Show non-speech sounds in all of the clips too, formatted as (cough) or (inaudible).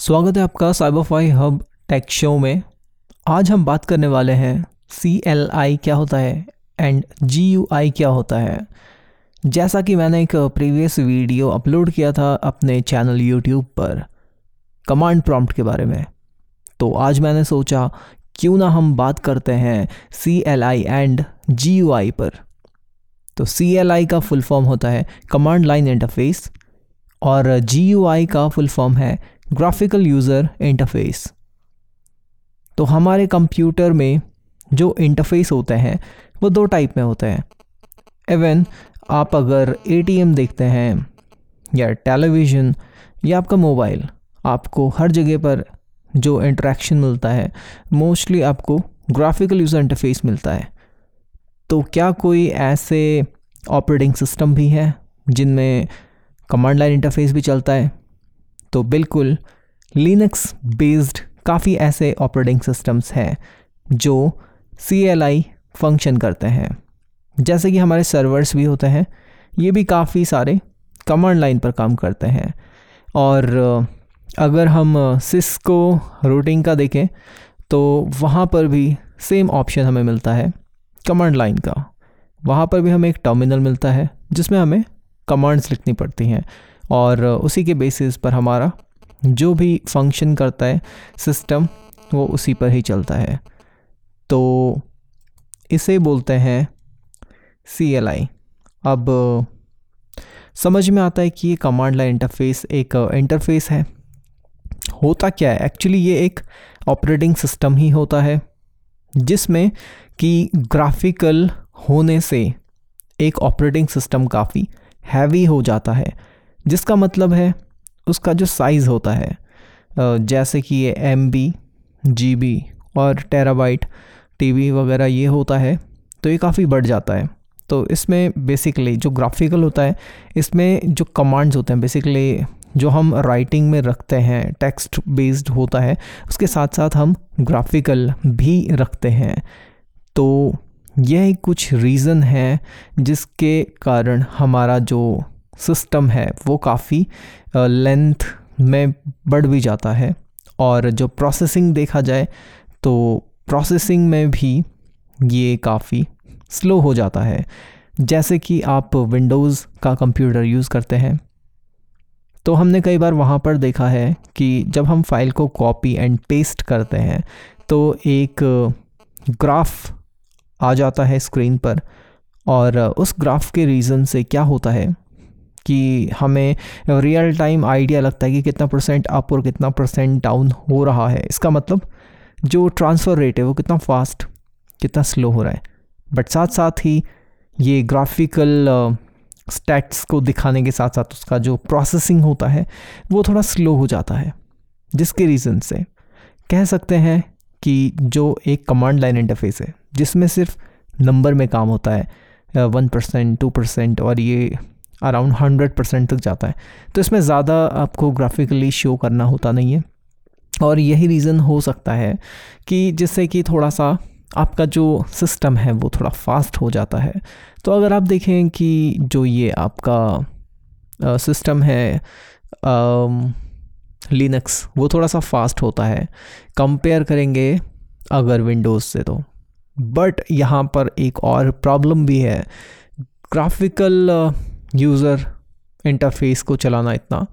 स्वागत है आपका साइबरफाई हब टेक शो में। आज हम बात करने वाले हैं सी एल आई क्या होता है एंड जी यू आई क्या होता है। जैसा कि मैंने एक प्रीवियस वीडियो अपलोड किया था अपने चैनल यूट्यूब पर कमांड प्रॉम्प्ट के बारे में। तो आज मैंने सोचा, क्यों ना हम बात करते हैं C L I and G U I पर। तो सी एल आई का फुल फॉर्म होता है कमांड लाइन इंटरफेस और जी यू आई का फुल फॉर्म है ग्राफिकल यूज़र इंटरफेस तो हमारे कंप्यूटर में जो इंटरफेस होते हैं, वो दो टाइप में होते हैं। इवन आप अगर एटीएम देखते हैं, या टेलीविज़न या आपका मोबाइल आपको हर जगह पर जो इंटरेक्शन मिलता है मोस्टली आपको ग्राफिकल यूज़र इंटरफेस मिलता है। तो क्या कोई ऐसे ऑपरेटिंग सिस्टम भी है, जिनमें कमांड लाइन इंटरफेस भी चलता है? तो बिल्कुल लिनक्स बेस्ड काफ़ी ऐसे ऑपरेटिंग सिस्टम्स हैं जो सी एल आई फ़ंक्शन करते हैं। जैसे कि हमारे सर्वर्स भी होते हैं, ये भी काफ़ी सारे कमांड लाइन पर काम करते हैं। और अगर हम सिस्को रूटिंग का देखें तो वहाँ पर भी सेम ऑप्शन हमें मिलता है कमांड लाइन का। वहाँ पर भी हमें एक टर्मिनल मिलता है, जिसमें हमें कमांड्स लिखनी पड़ती हैं। और उसी के बेसिस पर हमारा जो भी फ़ंक्शन करता है सिस्टम वो उसी पर ही चलता है। तो इसे बोलते हैं सी एल आई अब समझ में आता है कि ये कमांड लाइन इंटरफेस एक इंटरफेस है। होता क्या है? एक्चुअली ये एक ऑपरेटिंग सिस्टम ही होता है, जिसमें कि ग्राफिकल होने से एक ऑपरेटिंग सिस्टम काफ़ी हैवी हो जाता है। जिसका मतलब है, उसका जो साइज़ होता है जैसे कि ये एम बी जी बी और टेराबाइट टी वगैरह ये होता है तो ये काफ़ी बढ़ जाता है। तो इसमें बेसिकली जो ग्राफिकल होता है, इसमें जो कमांड्स होते हैं बेसिकली जो हम राइटिंग में रखते हैं टेक्स्ट बेस्ड होता है, उसके साथ साथ हम ग्राफिकल भी रखते हैं। तो यह कुछ रीज़न है जिसके कारण हमारा जो सिस्टम है, वो काफ़ी लेंथ में बढ़ भी जाता है। और जो प्रोसेसिंग देखा जाए तो प्रोसेसिंग में भी ये काफ़ी स्लो हो जाता है। जैसे कि आप विंडोज़ का कंप्यूटर यूज़ करते हैं तो हमने कई बार वहाँ पर देखा है कि जब हम फ़ाइल को कॉपी एंड पेस्ट करते हैं तो एक ग्राफ आ जाता है स्क्रीन पर। और उस ग्राफ के रीज़न से क्या होता है? कि हमें रियल टाइम आइडिया लगता है कि कितना परसेंट अप और कितना परसेंट डाउन हो रहा है। इसका मतलब जो ट्रांसफ़र रेट है वो कितना फास्ट कितना स्लो हो रहा है। बट साथ साथ ही ये ग्राफिकल स्टैट्स को दिखाने के साथ साथ उसका जो प्रोसेसिंग होता है वो थोड़ा स्लो हो जाता है। जिसके रीज़न से कह सकते हैं कि जो एक कमांड लाइन इंटरफेस है, जिसमें सिर्फ़ नंबर में काम होता है वन परसेंट टू परसेंट और ये अराउंड हंड्रेड परसेंट तक जाता है। तो इसमें ज़्यादा आपको ग्राफिकली शो करना होता नहीं है। और यही रीज़न हो सकता है कि जिससे कि थोड़ा सा आपका जो सिस्टम है वो थोड़ा फास्ट हो जाता है। तो अगर आप देखें कि जो ये आपका सिस्टम है लिनक्स, वो थोड़ा सा फास्ट होता है। कंपेयर करेंगे अगर विंडोज़ से तो। बट यहाँ पर एक और प्रॉब्लम भी है। ग्राफिकल यूज़र इंटरफेस को चलाना इतना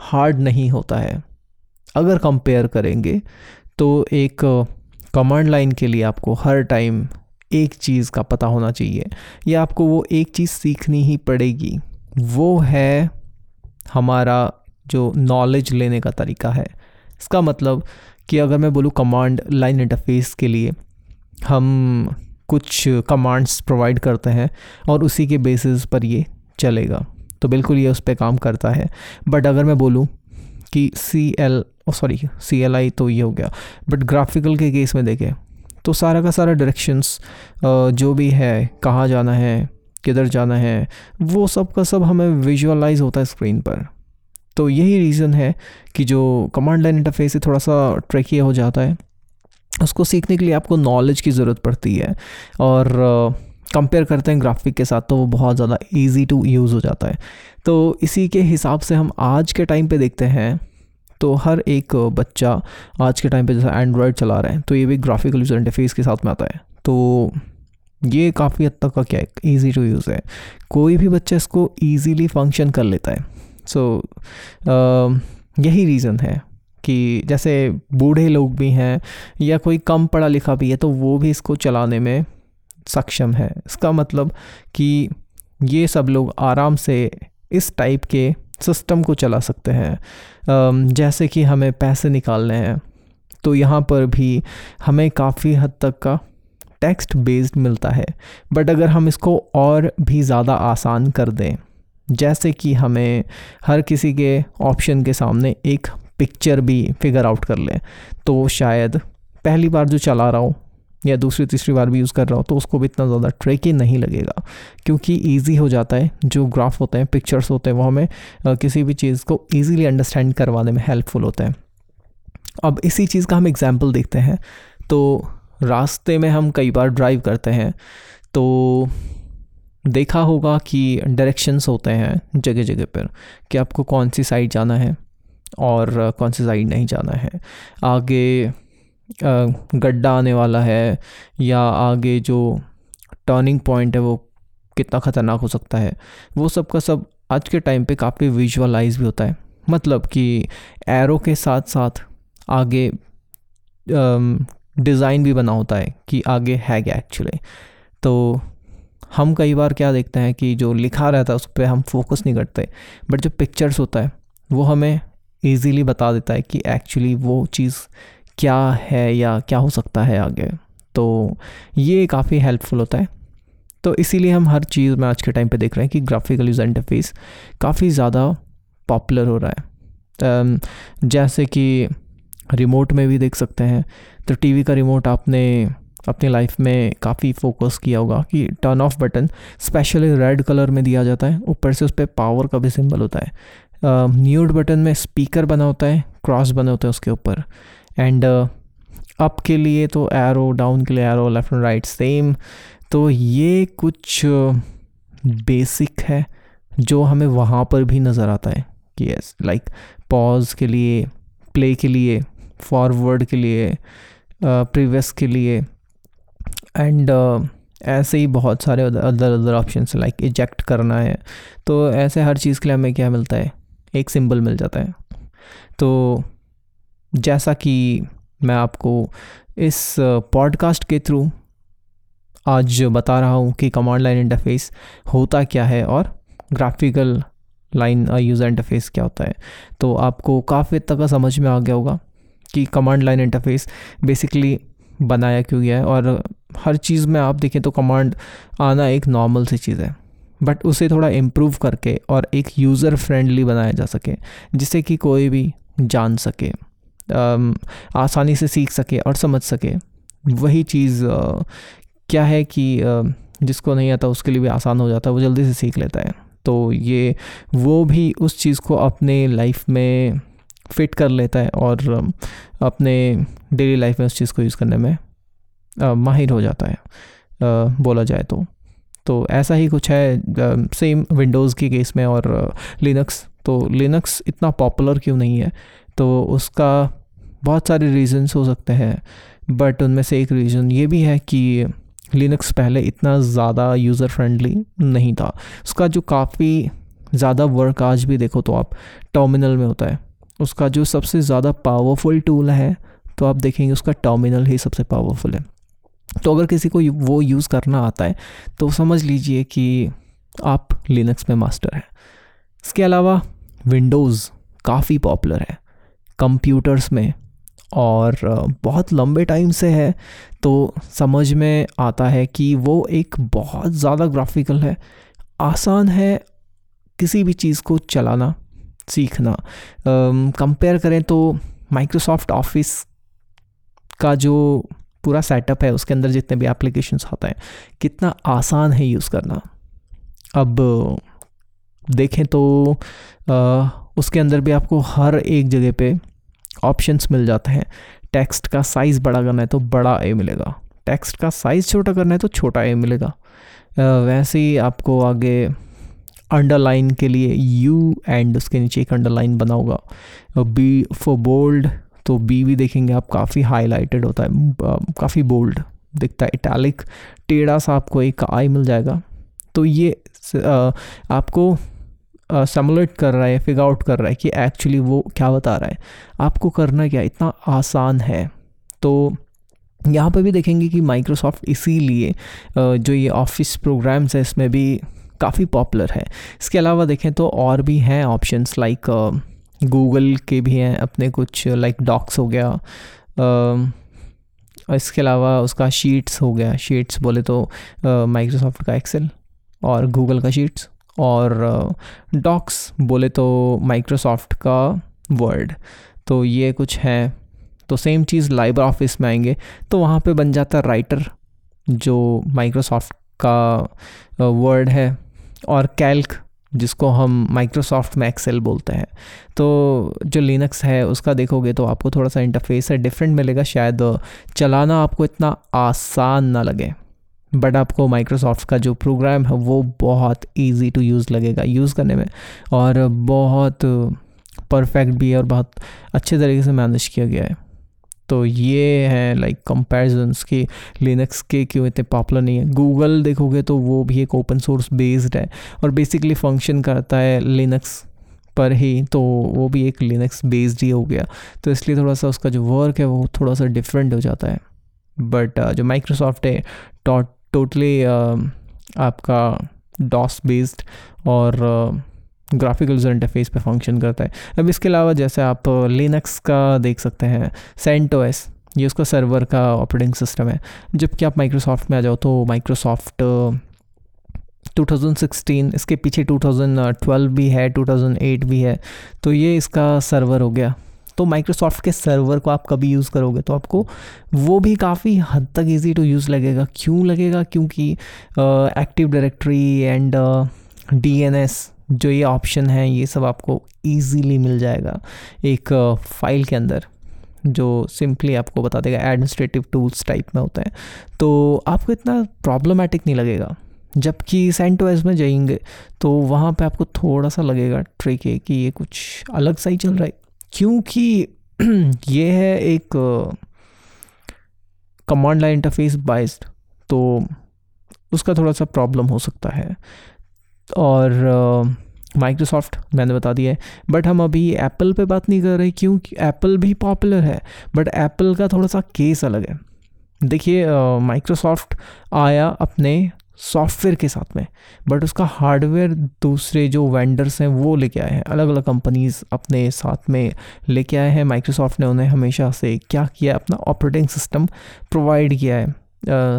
हार्ड नहीं होता है। अगर कंपेयर करेंगे तो एक कमांड लाइन के लिए आपको हर टाइम एक चीज़ का पता होना चाहिए। या आपको वो एक चीज़ सीखनी ही पड़ेगी। वो है हमारा जो नॉलेज लेने का तरीका है। इसका मतलब कि अगर मैं बोलूँ कमांड लाइन इंटरफेस के लिए, हम कुछ कमांड्स प्रोवाइड करते हैं और उसी के बेसिस पर ये चलेगा। तो बिल्कुल ये उस पर काम करता है। बट अगर मैं बोलूँ कि C L sorry C L I तो ये हो गया। बट ग्राफिकल के केस में देखें तो सारा का सारा डायरेक्शंस जो भी है, कहाँ जाना है, किधर जाना है, वो सब का सब हमें विजुअलाइज होता है स्क्रीन पर। तो यही रीज़न है कि जो कमांड लाइन इंटरफेस है थोड़ा सा ट्रैकी हो जाता है, उसको सीखने के लिए आपको नॉलेज की ज़रूरत पड़ती है। और कंपेयर करते हैं ग्राफिक के साथ तो वो बहुत ज़्यादा इजी टू यूज़ हो जाता है। तो इसी के हिसाब से हम आज के टाइम पे देखते हैं तो हर एक बच्चा आज के टाइम पे जैसे एंड्रॉयड चला रहे हैं तो ये भी ग्राफिकल यूज़र इंटरफेस के साथ में आता है। तो ये काफ़ी हद तक का क्या है ईजी टू यूज़ है। कोई भी बच्चा इसको ईजीली फ़ंक्शन कर लेता है। सो so, यही रीज़न है कि जैसे बूढ़े लोग भी हैं या कोई कम पढ़ा लिखा भी है तो वो भी इसको चलाने में सक्षम है। इसका मतलब कि ये सब लोग आराम से इस टाइप के सिस्टम को चला सकते हैं। जैसे कि हमें पैसे निकालने हैं तो यहाँ पर भी हमें काफ़ी हद तक का टेक्स्ट बेस्ड मिलता है। बट अगर हम इसको और भी ज़्यादा आसान कर दें, जैसे कि हमें हर किसी के ऑप्शन के सामने एक पिक्चर भी फिगर आउट कर लें तो शायद पहली बार जो चला रहा हो या दूसरी, तीसरी बार भी यूज़ कर रहा हो तो उसको भी इतना ज़्यादा ट्रेकी नहीं लगेगा। क्योंकि ईजी हो जाता है, जो ग्राफ होते हैं पिक्चर्स होते हैं, वो हमें किसी भी चीज़ को ईजीली अंडरस्टैंड करवाने में हेल्पफुल होता है। अब इसी चीज़ का हम एग्ज़ाम्पल देखते हैं। तो रास्ते में हम कई बार ड्राइव करते हैं तो देखा होगा कि डायरेक्शंस होते हैं जगह जगह पर, कि आपको कौन सी साइड जाना है और कौन सी साइड नहीं जाना है। आगे गड्ढा आने वाला है या आगे जो टर्निंग पॉइंट है वो कितना ख़तरनाक हो सकता है। वो सब का सब आज के टाइम पे काफ़ी विजुअलाइज भी होता है। मतलब कि एरो के साथ साथ आगे डिज़ाइन भी बना होता है कि आगे है क्या एक्चुअली तो हम कई बार क्या देखते हैं कि जो लिखा रहता है उस पर हम फोकस नहीं करते। बट जो पिक्चर्स होता है, वो हमें ईजीली बता देता है कि एक्चुअली वो चीज़ क्या है या क्या हो सकता है आगे। तो ये काफ़ी हेल्पफुल होता है। तो इसीलिए हम हर चीज़ में आज के टाइम पे देख रहे हैं कि ग्राफिकल यूज़र इंटरफेस काफ़ी ज़्यादा पॉपुलर हो रहा है। जैसे कि रिमोट में भी देख सकते हैं। तो टीवी का रिमोट आपने अपनी लाइफ में काफ़ी फोकस किया होगा कि turn off button specially red colour में दिया जाता है। ऊपर से उस पर पावर का भी सिंबल होता है। म्यूट बटन में स्पीकर बना होता है क्रॉस बने होते हैं उसके ऊपर। एंड अप के लिए तो एरो डाउन के लिए arrow left and right same तो ये कुछ बेसिक है जो हमें वहाँ पर भी नज़र आता है कि यस लाइक पॉज के लिए प्ले के लिए फॉरवर्ड के लिए प्रीवियस के लिए. एंड ऐसे ही बहुत सारे other other option like eject करना है. तो ऐसे हर चीज़ के लिए हमें क्या मिलता है? एक सिंबल मिल जाता है. तो जैसा कि मैं आपको इस पॉडकास्ट के थ्रू आज बता रहा हूँ कि कमांड लाइन इंटरफेस होता क्या है और ग्राफिकल लाइन यूज़र इंटरफेस क्या होता है। तो आपको काफ़ी तक समझ में आ गया होगा कि कमांड लाइन इंटरफेस बेसिकली बनाया क्यों गया है और हर चीज़ में आप देखें तो कमांड आना एक नॉर्मल सी चीज़ है बट उसे थोड़ा इम्प्रूव करके और एक यूज़र फ्रेंडली बनाया जा सके जिससे कि कोई भी जान सके। आसानी से सीख सके और समझ सके। वही चीज़ क्या है कि जिसको नहीं आता उसके लिए भी आसान हो जाता है, वो जल्दी से सीख लेता है। तो ये, वो भी उस चीज़ को अपने लाइफ में फिट कर लेता है और अपने डेली लाइफ में उस चीज़ को यूज़ करने में माहिर हो जाता है बोला जाए तो। तो ऐसा ही कुछ है सेम विंडोज़ के केस में और लिनक्स तो लिनक्स इतना पॉपुलर क्यों नहीं है? तो उसका बहुत सारे रीजंस हो सकते हैं बट उनमें से एक रीज़न ये भी है कि लिनक्स पहले इतना ज़्यादा यूज़र फ्रेंडली नहीं था। उसका जो काफ़ी ज़्यादा वर्क आज भी देखो तो आप टर्मिनल में होता है। उसका जो सबसे ज़्यादा पावरफुल टूल है तो आप देखेंगे उसका टर्मिनल ही सबसे पावरफुल है। तो अगर किसी को वो यूज़ करना आता है तो समझ लीजिए कि आप लिनक्स में मास्टर हैं। इसके अलावा विंडोज़ काफ़ी पॉपुलर है। कंप्यूटर्स में और बहुत लंबे टाइम से है तो समझ में आता है कि वो एक बहुत ज़्यादा ग्राफिकल है। आसान है किसी भी चीज़ को चलाना सीखना। कंपेयर करें तो माइक्रोसॉफ्ट ऑफ़िस का जो पूरा सेटअप है उसके अंदर जितने भी एप्लीकेशंस आते हैं कितना आसान है यूज़ करना। अब देखें तो आ, उसके अंदर भी आपको हर एक जगह पे ऑप्शंस मिल जाते हैं। टेक्स्ट का साइज़ बड़ा करना है तो बड़ा ए मिलेगा। टेक्स्ट का साइज़ छोटा करना है तो छोटा ए मिलेगा। वैसे ही आपको आगे अंडरलाइन के लिए यू एंड उसके नीचे एक अंडरलाइन बना होगा। बी फॉर बोल्ड तो बी भी देखेंगे आप, काफ़ी हाईलाइटेड होता है। काफ़ी बोल्ड दिखता है। इटैलिक टेढ़ा सा आपको एक आई मिल जाएगा। तो ये आपको समलेट कर रहा है फिगर आउट कर रहा है कि एक्चुअली वो क्या बता रहा है। आपको करना क्या? इतना आसान है। तो यहाँ पर भी देखेंगे कि माइक्रोसॉफ्ट इसीलिए जो ये ऑफ़िस प्रोग्राम्स है, इसमें भी काफ़ी पॉपुलर है। इसके अलावा देखें तो और भी हैं ऑप्शंस लाइक गूगल के भी हैं अपने कुछ लाइक डॉक्स हो गया। इसके अलावा उसका शीट्स हो गया। शीट्स बोले तो माइक्रोसॉफ्ट का एक्सेल और गूगल का शीट्स और डॉक्स बोले तो माइक्रोसॉफ्ट का वर्ड तो ये कुछ है। तो सेम चीज़ लाइबर ऑफ़िस में आएँगे। तो वहाँ पे बन जाता राइटर जो माइक्रोसॉफ्ट का वर्ड है। और कैल्क जिसको हम माइक्रोसॉफ्ट में एक्सेल बोलते हैं। तो जो लिनक्स है, उसका देखोगे तो आपको थोड़ा सा इंटरफेस है डिफरेंट मिलेगा। शायद चलाना आपको इतना आसान ना लगे। बट आपको माइक्रोसॉफ्ट का जो प्रोग्राम है वो बहुत इजी टू यूज़ लगेगा यूज़ करने में। और बहुत परफेक्ट भी है और बहुत अच्छे तरीके से मैनेज किया गया है। तो ये है लाइक कंपैरिजन्स कि लिनक्स के क्यों इतने पॉपुलर नहीं है। गूगल देखोगे तो वो भी एक ओपन सोर्स बेस्ड है और बेसिकली फ़ंक्शन करता है लिनक्स पर ही तो वो भी एक लिनक्स बेस्ड ही हो गया। तो इसलिए थोड़ा सा उसका जो वर्क है वो थोड़ा सा डिफरेंट हो जाता है। बट uh, जो माइक्रोसॉफ्ट है टोटली uh, आपका डॉस बेस्ड और ग्राफिकल यूज़र इंटरफेस पे फ़ंक्शन करता है। अब इसके अलावा जैसे आप लिनक्स का देख सकते हैं सेंटो एस ये उसका सर्वर का ऑपरेटिंग सिस्टम है। जबकि आप माइक्रोसॉफ्ट में आ जाओ तो माइक्रोसॉफ्ट 2016 इसके पीछे 2012 भी है 2008 भी है तो ये इसका सर्वर हो गया। तो माइक्रोसॉफ्ट के सर्वर को आप कभी यूज़ करोगे तो आपको वो भी काफ़ी हद तक इजी टू यूज़ लगेगा। क्यों लगेगा? क्योंकि active directory and D N S जो ये ऑप्शन है, ये सब आपको ईजीली मिल जाएगा एक फ़ाइल के अंदर, जो सिंपली आपको बता देगा एडमिनिस्ट्रेटिव टूल्स टाइप में होता है। तो आपको इतना प्रॉब्लमेटिक नहीं लगेगा। जबकि सेंटोएस में जाएँगे तो वहाँ पे आपको थोड़ा सा लगेगा ट्रिक है कि ये कुछ अलग सा ही चल रहा है। क्योंकि (clears throat) ये है एक कमांड लाइन इंटरफेस बाइस्ड तो उसका थोड़ा सा प्रॉब्लम हो सकता है। और माइक्रोसॉफ्ट uh, मैंने बता दिया है। बट हम अभी एप्पल पे बात नहीं कर रहे क्योंकि एप्पल भी पॉपुलर है बट एप्पल का थोड़ा सा केस अलग है। देखिए माइक्रोसॉफ्ट uh, आया अपने सॉफ्टवेयर के साथ में बट उसका हार्डवेयर दूसरे जो वेंडर्स हैं वो लेके आए हैं। अलग अलग कंपनीज़ अपने साथ में लेके आए हैं। माइक्रोसॉफ्ट ने उन्हें हमेशा से क्या किया अपना ऑपरेटिंग सिस्टम प्रोवाइड किया है।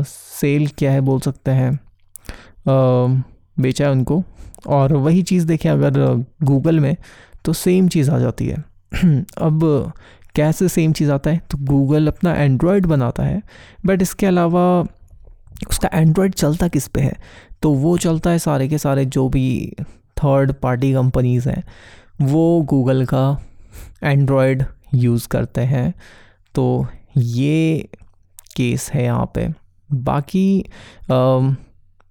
सेल uh, किया है बोल सकते हैं। uh, बेचा है उनको। और वही चीज़ देखें अगर गूगल में तो सेम चीज़ आ जाती है। (clears throat) अब कैसे सेम चीज़ आता है? तो गूगल अपना एंड्रॉयड बनाता है बट इसके अलावा उसका एंड्रॉयड चलता किस पे है? तो वो चलता है सारे के सारे जो भी थर्ड पार्टी कंपनीज़ हैं वो गूगल का एंड्रॉयड यूज़ करते हैं। तो ये केस है यहाँ पे। बाकी आ,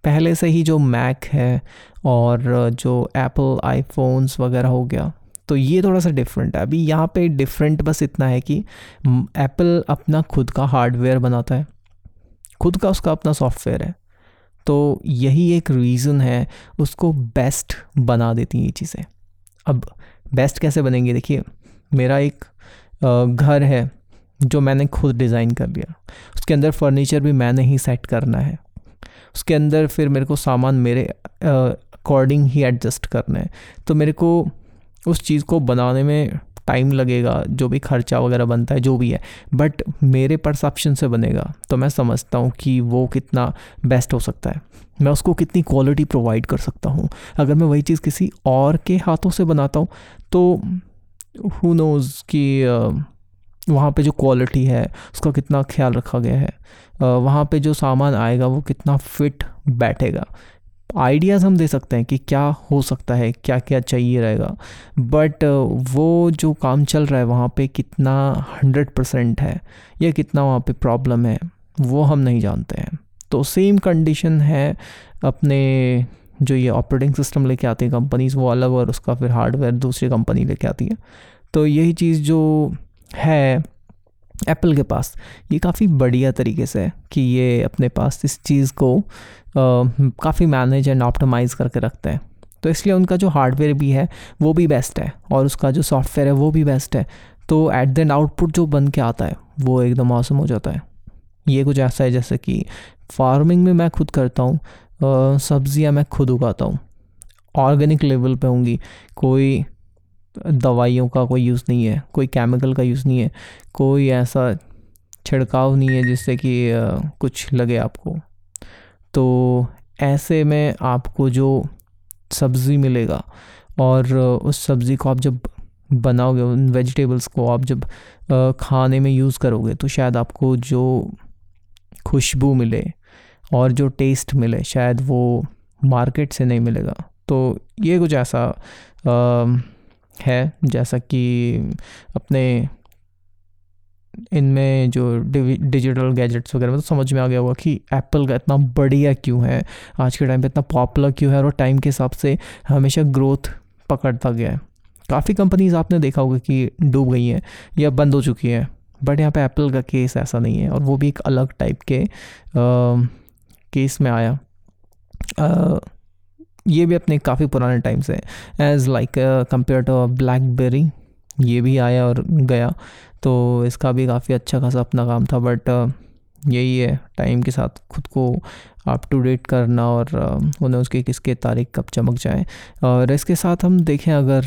पहले से ही जो मैक है और जो एप्पल आईफोन्स वगैरह हो गया तो ये थोड़ा सा डिफरेंट है। अभी यहाँ पे डिफरेंट बस इतना है कि एप्पल अपना खुद का हार्डवेयर बनाता है। खुद का उसका अपना सॉफ्टवेयर है। तो यही एक रीज़न है, उसको बेस्ट बना देती हैं ये चीज़ें। अब बेस्ट कैसे बनेंगे? देखिए, मेरा एक घर है, जो मैंने खुद डिज़ाइन कर लिया। उसके अंदर फर्नीचर भी मैंने ही सेट करना है। उसके अंदर फिर मेरे को सामान मेरे अकॉर्डिंग ही एडजस्ट करना है। तो मेरे को उस चीज़ को बनाने में टाइम लगेगा, जो भी खर्चा वगैरह बनता है, जो भी है। बट मेरे परसेप्शन से बनेगा तो मैं समझता हूँ कि वो कितना बेस्ट हो सकता है। मैं उसको कितनी क्वालिटी प्रोवाइड कर सकता हूँ। अगर मैं वही चीज़ किसी और के हाथों से बनाता हूँ तो हु नोज़ कि वहाँ पे जो क्वालिटी है, उसका कितना ख्याल रखा गया है। वहाँ पे जो सामान आएगा, वो कितना फिट बैठेगा। आइडियाज़ हम दे सकते हैं कि क्या हो सकता है क्या क्या चाहिए रहेगा। बट वो जो काम चल रहा है वहाँ पे कितना हंड्रेड परसेंट है या कितना वहाँ पे प्रॉब्लम है, वो हम नहीं जानते हैं। तो सेम कंडीशन है अपने जो ये ऑपरेटिंग सिस्टम लेके आती है कंपनीज़ वो अलग और उसका फिर हार्डवेयर दूसरी कंपनी लेके आती है। तो यही चीज़ जो है एप्पल के पास। ये काफ़ी बढ़िया तरीके से है कि ये अपने पास इस चीज़ को काफ़ी मैनेज एंड ऑप्टिमाइज़ करके रखते हैं। तो इसलिए उनका जो हार्डवेयर भी है, वो भी बेस्ट है और उसका जो सॉफ्टवेयर है, वो भी बेस्ट है। तो एट द एंड आउटपुट जो बन के आता है, वो एकदम मौसम हो जाता है। ये कुछ ऐसा है जैसे कि फ़ार्मिंग में मैं खुद करता हूँ सब्ज़ियाँ मैं खुद उगाता हूँ। ऑर्गेनिक लेवल पे होंगी। कोई दवाइयों का कोई यूज़ नहीं है, कोई केमिकल का यूज़ नहीं है, कोई ऐसा छिड़काव नहीं है जिससे कि कुछ लगे आपको। तो ऐसे में आपको जो सब्ज़ी मिलेगा और उस सब्ज़ी को आप जब बनाओगे, उन वेजिटेबल्स को आप जब खाने में यूज़ करोगे तो शायद आपको जो खुशबू मिले और जो टेस्ट मिले, शायद वो मार्केट से नहीं मिलेगा। तो ये कुछ ऐसा है जैसा कि अपने इनमें जो डिजिटल गैजेट्स वगैरह में तो समझ में आ गया होगा कि एप्पल का इतना बढ़िया क्यों है आज के टाइम पे इतना पॉपुलर क्यों है और टाइम के हिसाब से हमेशा ग्रोथ पकड़ता गया है। काफ़ी कंपनीज़ आपने देखा होगा कि डूब गई हैं या बंद हो चुकी हैं बट यहाँ पे एप्पल का केस ऐसा नहीं है और वो भी एक अलग टाइप के आ, केस में आया। आ, ये भी अपने काफ़ी पुराने टाइम से as like compare to BlackBerry ये भी आया और गया तो इसका भी काफ़ी अच्छा खासा अपना काम था बट uh, यही है टाइम के साथ खुद को अप टू डेट करना और uh, उन्हें उसकी किसके तारीख कब चमक जाए। और इसके साथ हम देखें अगर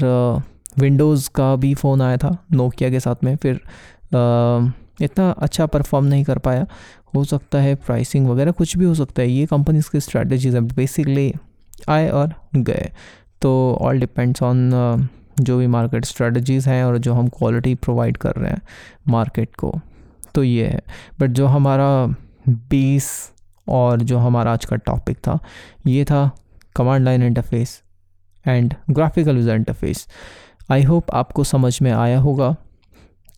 विंडोज़ uh, का भी फ़ोन आया था नोकिया के साथ में फिर इतना अच्छा परफॉर्म नहीं कर पाया। हो सकता है प्राइसिंग वगैरह कुछ भी हो सकता है ये कंपनीज़ की स्ट्रैटेजीज है बेसिकली आए और गए। तो ऑल डिपेंड्स ऑन जो भी मार्केट स्ट्रेटजीज़ हैं और जो हम क्वालिटी प्रोवाइड कर रहे हैं मार्केट को। तो ये है। बट जो हमारा बेस और जो हमारा आज का टॉपिक था, ये था command line interface and graphical user interface I hope आपको समझ में आया होगा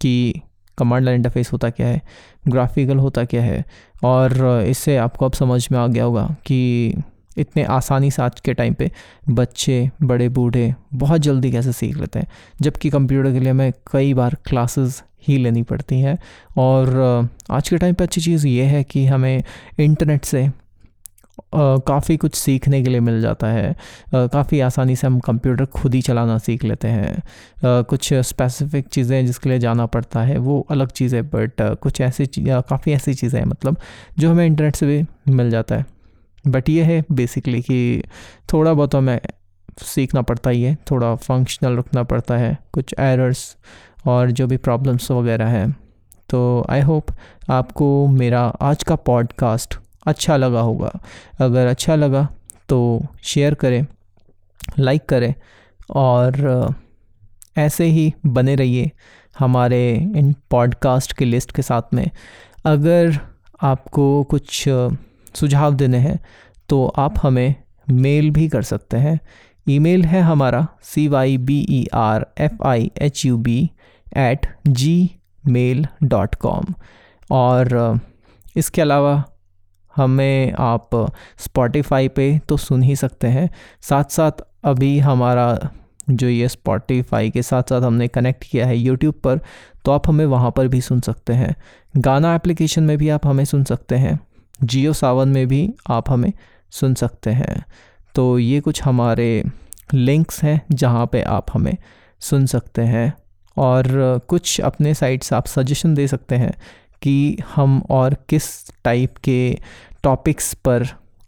कि कमांड लाइन इंटरफेस होता क्या है ग्राफिकल होता क्या है और इससे आपको अब समझ में आ गया होगा कि इतने आसानी से आज के टाइम पे बच्चे, बड़े बूढ़े बहुत जल्दी कैसे सीख लेते हैं। जबकि कंप्यूटर के लिए हमें कई बार क्लासेस ही लेनी पड़ती हैं। और आज के टाइम पे अच्छी चीज़ ये है कि हमें इंटरनेट से काफ़ी कुछ सीखने के लिए मिल जाता है। काफ़ी आसानी से हम कंप्यूटर खुद ही चलाना सीख लेते हैं। कुछ स्पेसिफिक चीज़ें जिसके लिए जाना पड़ता है, वो अलग चीज़ है बट कुछ ऐसी काफ़ी ऐसी चीज़ें हैं मतलब जो हमें इंटरनेट से भी मिल जाता है। बट ये है बेसिकली कि थोड़ा बहुत हमें सीखना पड़ता ही है, थोड़ा फंक्शनल रखना पड़ता है, कुछ एरर्स और जो भी प्रॉब्लम्स वगैरह हैं। तो आई होप आपको मेरा आज का पॉडकास्ट अच्छा लगा होगा। अगर अच्छा लगा तो शेयर करें लाइक करें और ऐसे ही बने रहिए हमारे इन पॉडकास्ट की लिस्ट के साथ में। अगर आपको कुछ सुझाव देने हैं तो आप हमें मेल भी कर सकते हैं। ईमेल है हमारा C Y B E R F I H U B at Gmail dot com और इसके अलावा हमें आप स्पॉटिफाई पे तो सुन ही सकते हैं। साथ साथ अभी हमारा जो ये स्पॉटिफाई के साथ साथ हमने कनेक्ट किया है यूट्यूब पर तो आप हमें वहाँ पर भी सुन सकते हैं। गाना एप्लीकेशन में भी आप हमें सुन सकते हैं। जियो सावन में भी आप हमें सुन सकते हैं। तो ये कुछ हमारे लिंक्स हैं जहाँ पे आप हमें सुन सकते हैं। और कुछ अपने साइट से आप सजेशन दे सकते हैं कि हम और किस टाइप के टॉपिक्स पर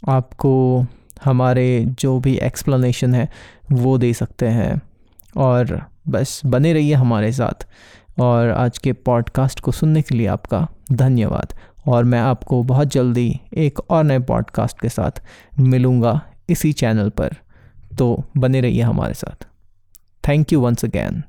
आपको हमारे जो भी एक्सप्लेनेशन है वो दे सकते हैं। और बस बने रहिए हमारे साथ। और आज के पॉडकास्ट को सुनने के लिए आपका धन्यवाद। और मैं आपको बहुत जल्दी एक और नए पॉडकास्ट के साथ मिलूँगा इसी चैनल पर। तो बने रहिए हमारे साथ। Thank you once again